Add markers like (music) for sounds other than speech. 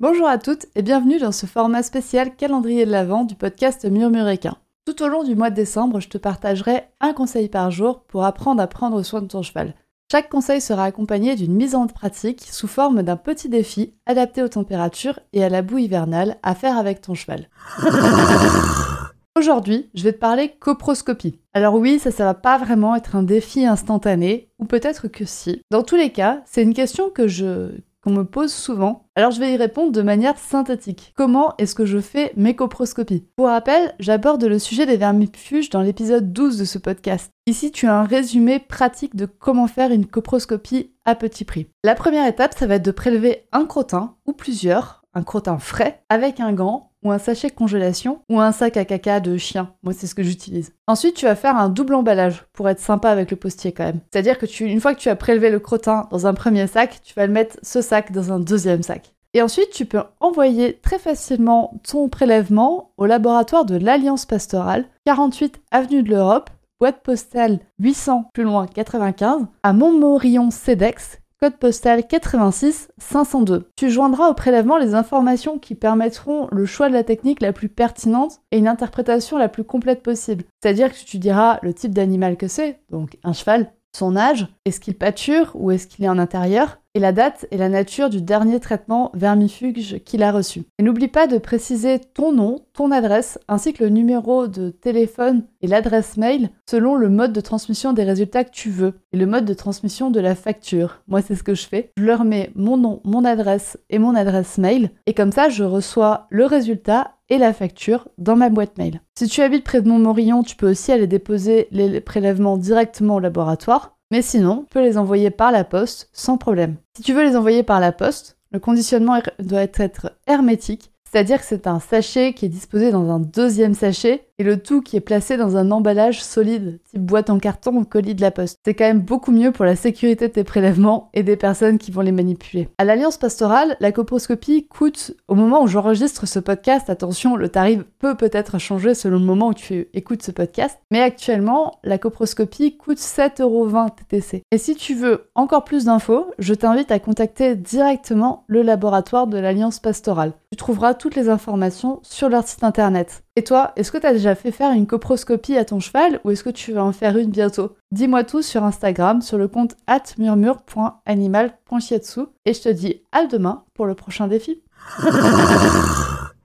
Bonjour à toutes et bienvenue dans ce format spécial calendrier de l'Avent du podcast Murmuréquin. Tout au long du mois de décembre, je te partagerai un conseil par jour pour apprendre à prendre soin de ton cheval. Chaque conseil sera accompagné d'une mise en pratique sous forme d'un petit défi adapté aux températures et à la boue hivernale à faire avec ton cheval. Aujourd'hui, je vais te parler coproscopie. Alors oui, ça, ça va pas vraiment être un défi instantané, ou peut-être que si. Dans tous les cas, c'est une question que je, qu'on me pose souvent. Alors je vais y répondre de manière synthétique. Comment est-ce que je fais mes coproscopies Pour rappel, j'aborde le sujet des vermifuges dans l'épisode 12 de ce podcast. Ici, tu as un résumé pratique de comment faire une coproscopie à petit prix. La première étape, ça va être de prélever un crottin ou plusieurs, un crottin frais, avec un gant ou un sachet congélation ou un sac à caca de chien. Moi, c'est ce que j'utilise. Ensuite, tu vas faire un double emballage pour être sympa avec le postier quand même. C'est-à-dire que tu, une fois que tu as prélevé le crottin dans un premier sac, tu vas le mettre ce sac dans un deuxième sac. Et ensuite, tu peux envoyer très facilement ton prélèvement au laboratoire de l'Alliance pastorale, 48 avenue de l'Europe, boîte postale 800 plus loin 95, à Montmorillon CEDEX, code postal 86 502. Tu joindras au prélèvement les informations qui permettront le choix de la technique la plus pertinente et une interprétation la plus complète possible. C'est-à-dire que tu diras le type d'animal que c'est, donc un cheval, son âge, est-ce qu'il pâture ou est-ce qu'il est en intérieur, et la date et la nature du dernier traitement vermifuge qu'il a reçu. Et n'oublie pas de préciser ton nom, ton adresse, ainsi que le numéro de téléphone et l'adresse mail selon le mode de transmission des résultats que tu veux et le mode de transmission de la facture. Moi, c'est ce que je fais. Je leur mets mon nom, mon adresse et mon adresse mail, et comme ça, je reçois le résultat et la facture dans ma boîte mail. Si tu habites près de Montmorillon, tu peux aussi aller déposer les prélèvements directement au laboratoire. Mais sinon, tu peux les envoyer par la poste sans problème. Si tu veux les envoyer par la poste, le conditionnement doit être hermétique, c'est-à-dire que c'est un sachet qui est disposé dans un deuxième sachet et le tout qui est placé dans un emballage solide, type boîte en carton ou colis de la poste. C'est quand même beaucoup mieux pour la sécurité de tes prélèvements et des personnes qui vont les manipuler. À l'Alliance Pastorale, la coproscopie coûte, au moment où j'enregistre ce podcast, attention, le tarif peut peut-être changer selon le moment où tu écoutes ce podcast, mais actuellement, la coproscopie coûte 7,20€ TTC. Et si tu veux encore plus d'infos, je t'invite à contacter directement le laboratoire de l'Alliance Pastorale. Tu trouveras toutes les informations sur leur site internet. Et toi, est-ce que tu as déjà fait faire une coproscopie à ton cheval ou est-ce que tu vas en faire une bientôt? Dis-moi tout sur Instagram sur le compte atmurmure.animal.chiatsu et je te dis à demain pour le prochain défi. (laughs)